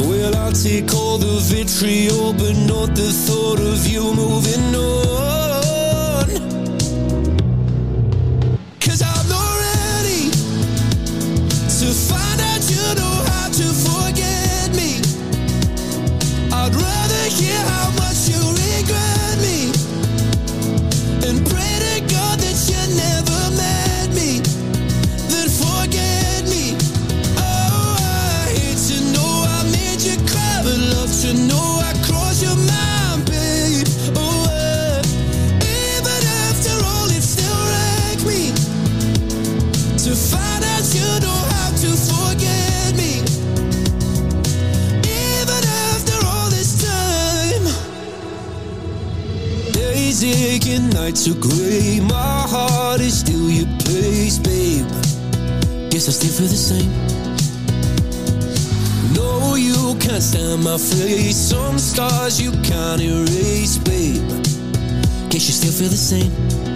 Well, I'll take all the vitriol, but not the thought of you moving on. Nights are gray. My heart is still your place, babe. Guess I still feel the same. No, you can't stand my face. Some scars you can't erase, babe. Guess you still feel the same.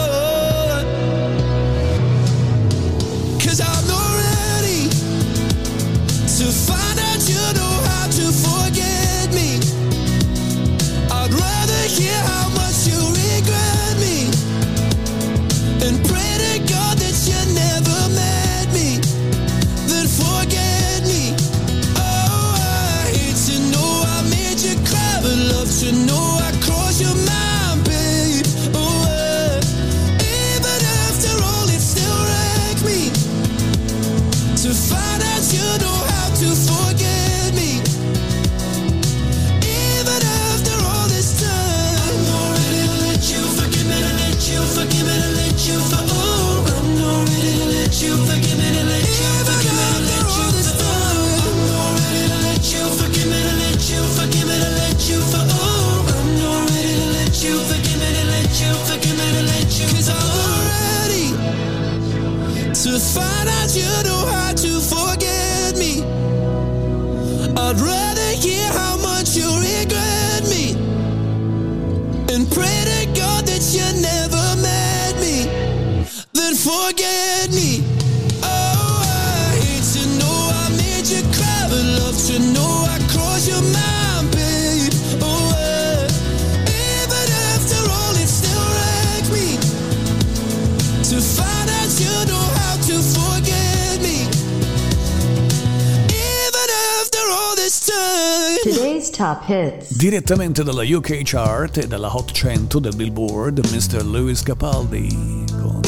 Top hits. Direttamente dalla UK Chart e dalla Hot 100 del Billboard, Mr. Lewis Capaldi con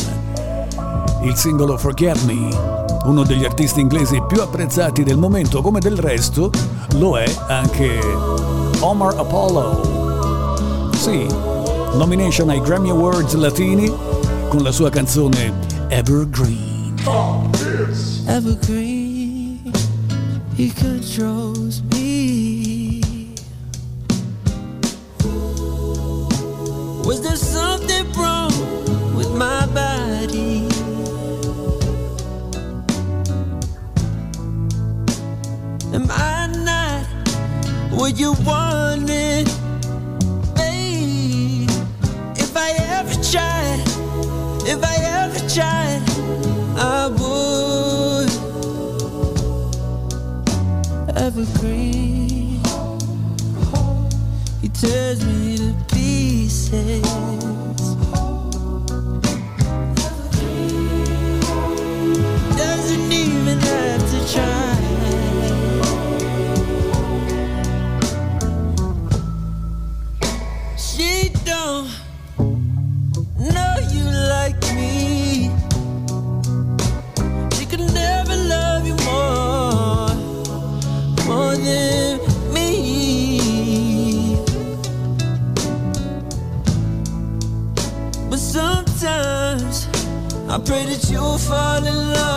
il singolo Forget Me, uno degli artisti inglesi più apprezzati del momento, come del resto lo è anche Omar Apollo. Sì, nomination ai Grammy Awards latini con la sua canzone Evergreen. evergreen. He controls me. You wanted? Babe, if I ever tried, if I ever tried, I would evergreen. He tears me to pieces. Pray that you'll fall in love.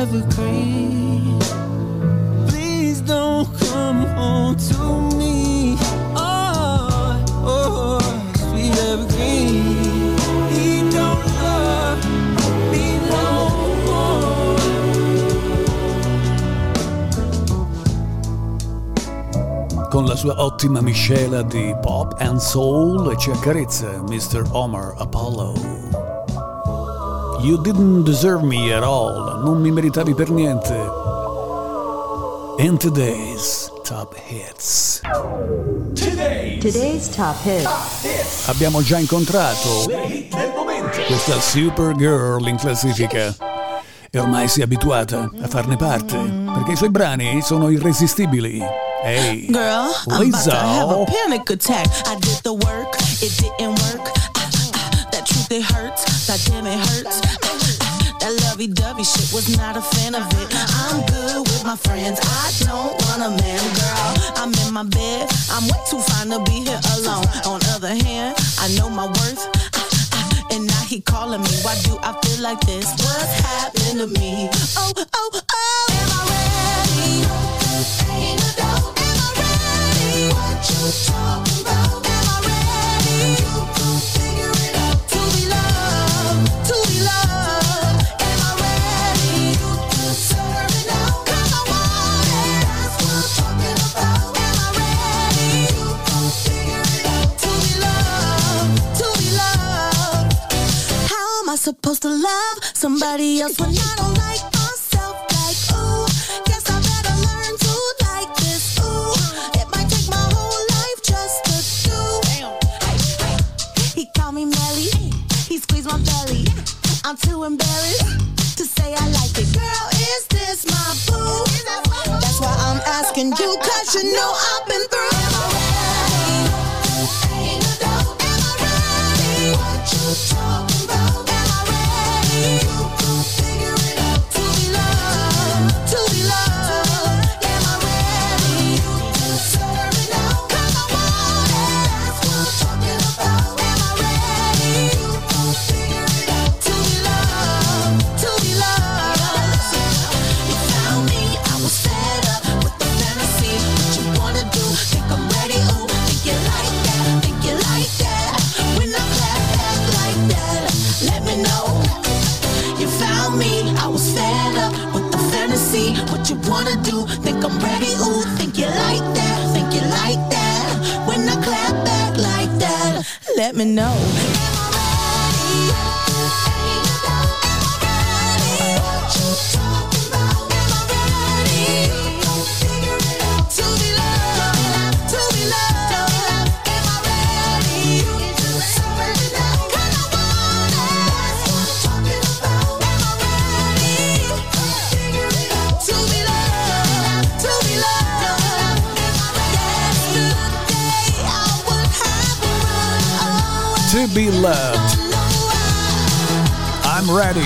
Evergreen. Please don't come home to me. Oh, oh, sweet evergreen. Con la sua ottima miscela di pop and soul ci accarezza Mr. Omar Apollo. You didn't deserve me at all, non mi meritavi per niente. In today's top hits. Today's top hits. Abbiamo già incontrato questa Supergirl in classifica e ormai si è abituata a farne parte perché i suoi brani sono irresistibili. Ehi, Girl, I'm about to have a panic attack. I did the work, it didn't work. It hurts. That damn, it hurts. That lovey-dovey shit was not a fan of it. I'm good with my friends. I don't want a man, girl. I'm in my bed. I'm way too fine to be here alone. On other hand, I know my worth. And now he calling me. Why do I feel like this? What's happening to me? Oh, oh, oh. Am I ready? Ain't doubt. Am I ready? What you talking supposed to love somebody else when I don't Ready.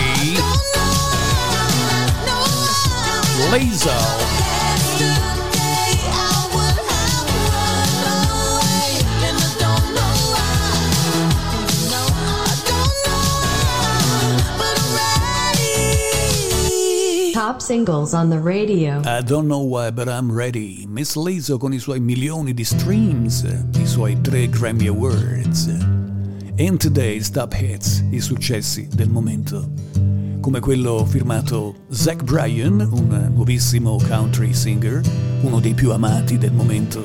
Top singles on the radio. I don't know why, but I'm ready. Miss Lizzo con i suoi milioni di streams, i suoi tre Grammy Awards. In today's top hits, i successi del momento. come quello firmato Zach Bryan, un nuovissimo country singer, uno dei più amati del momento.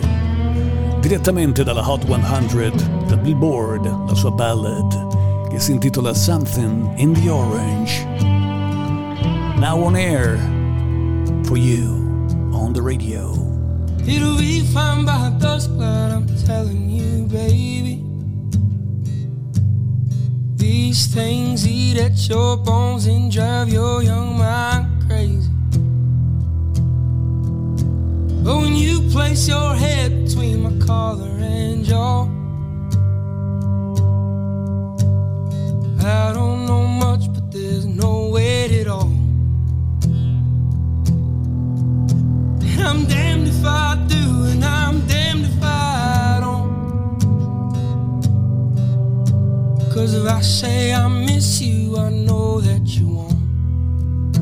Direttamente dalla Hot 100 da Billboard, la sua ballad che si intitola Something in the Orange. Now on air for you on the radio. It'll be fine by dusk, but I'm telling you, baby. These things eat at your bones and drive your young mind crazy. But when you place your head between my collar and jaw, I don't know much, but there's no weight at all. I say I miss you, I know that you won't.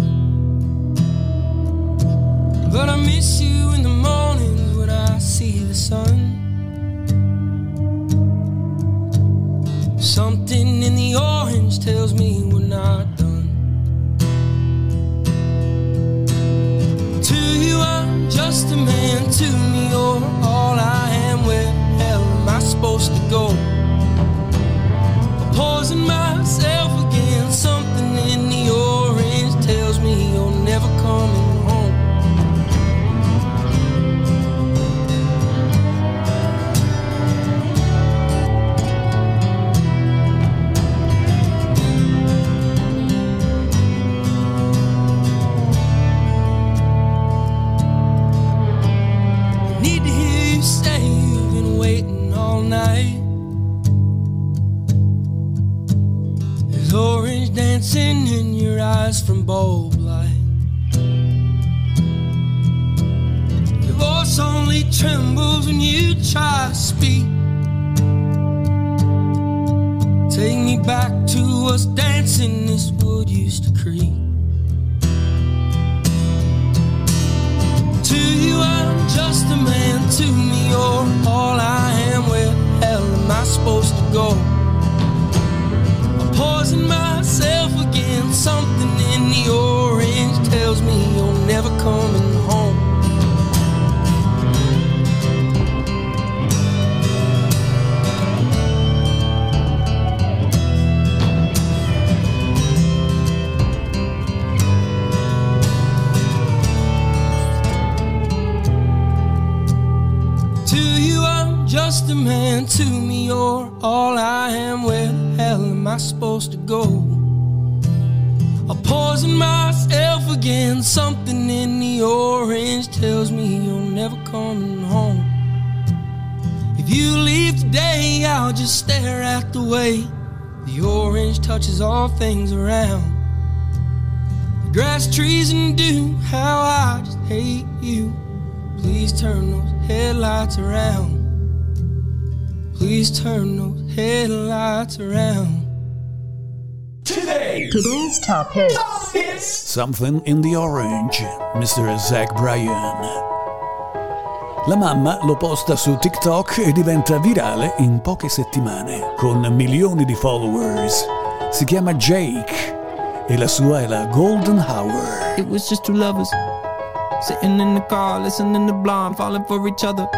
But I miss you in the mornings when I see the sun. Something in the orange tells me we're not done. To you, I'm just a man. To me, you're all I am. Where hell am I supposed to go? Dancing in your eyes from bulb light. Your voice only trembles when you try to speak. Take me back to us dancing this wood used to creak. To you, I'm just a man. To me, you're all I am. Where hell am I supposed to go? Poison myself again. Something in the orange tells me you're never coming home. To you, I'm just a man to I supposed to go? I poison myself again. Something in the orange tells me you're never coming home. If you leave today, I'll just stare at the way the orange touches all things around. The grass, trees, and dew. How I just hate you. Please turn those headlights around. Please turn those headlights around. Today's top hits. Something in the Orange, Mr. Zach Bryan. La mamma lo posta su TikTok e diventa virale in poche settimane, con milioni di followers. Si chiama Jake e la sua è la Golden Hour. It was just two lovers sitting in the car, listening to Blonde, falling for each other.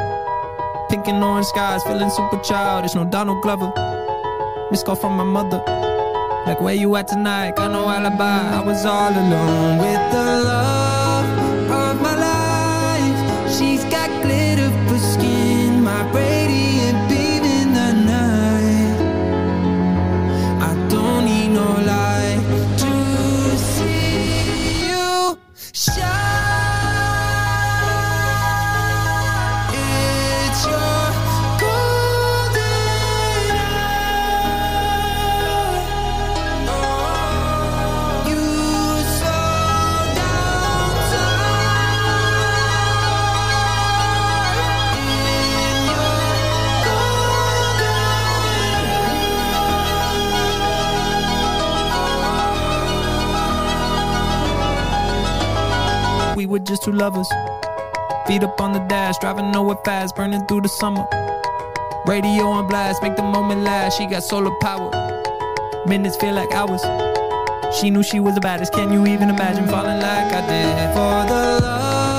Pink and orange skies, feeling super childish. No Donald Glover. Missed call from my mother. Like, where you at tonight? Got no alibi. I was all alone with the love just two lovers. Feet up on the dash, driving nowhere fast, burning through the summer. Radio on blast, make the moment last. She got solar power. Minutes feel like hours. She knew she was the baddest. Can you even imagine falling like I did for the love?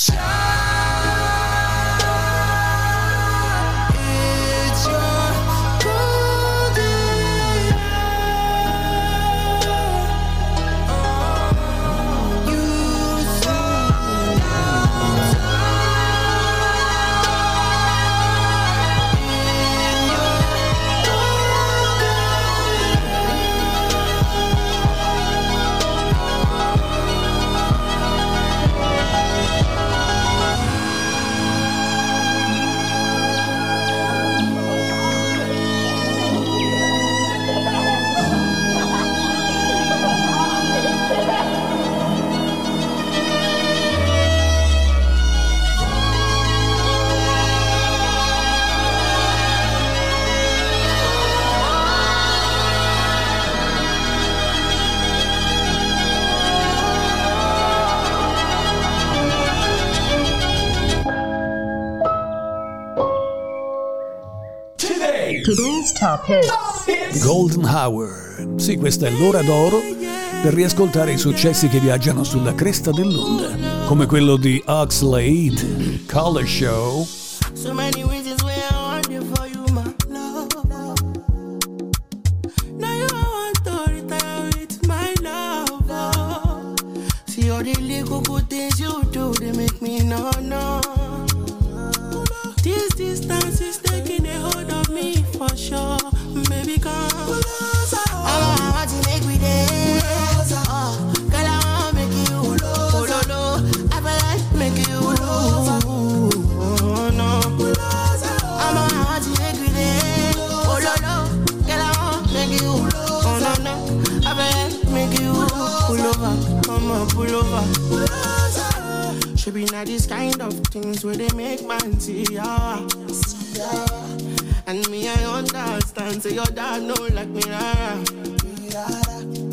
Golden Hour. Sì, questa è l'ora d'oro per riascoltare i successi che viaggiano sulla cresta dell'onda, come quello di Oxlade, Color Show. these kind of things where they make man see ya. Yeah. And me, I understand, say your dad know like me. Rara.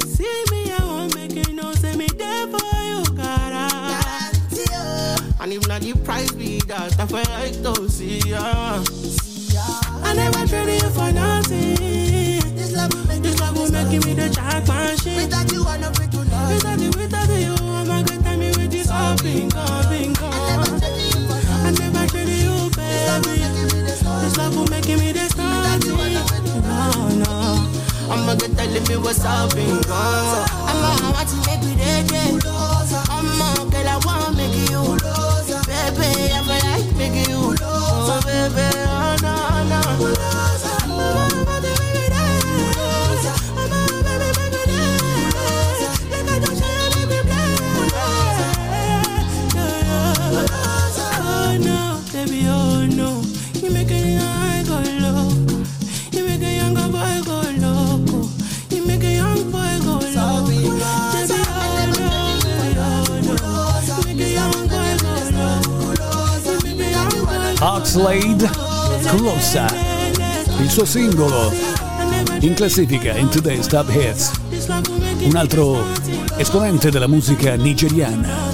See me, I won't make you know, say me there for you, cara. And if not the price be that, I feel like to see ya. I never traded you for nothing. what's up and gone. Slade, Closa, il suo singolo in classifica in Today's Top Hits, un altro esponente della musica nigeriana.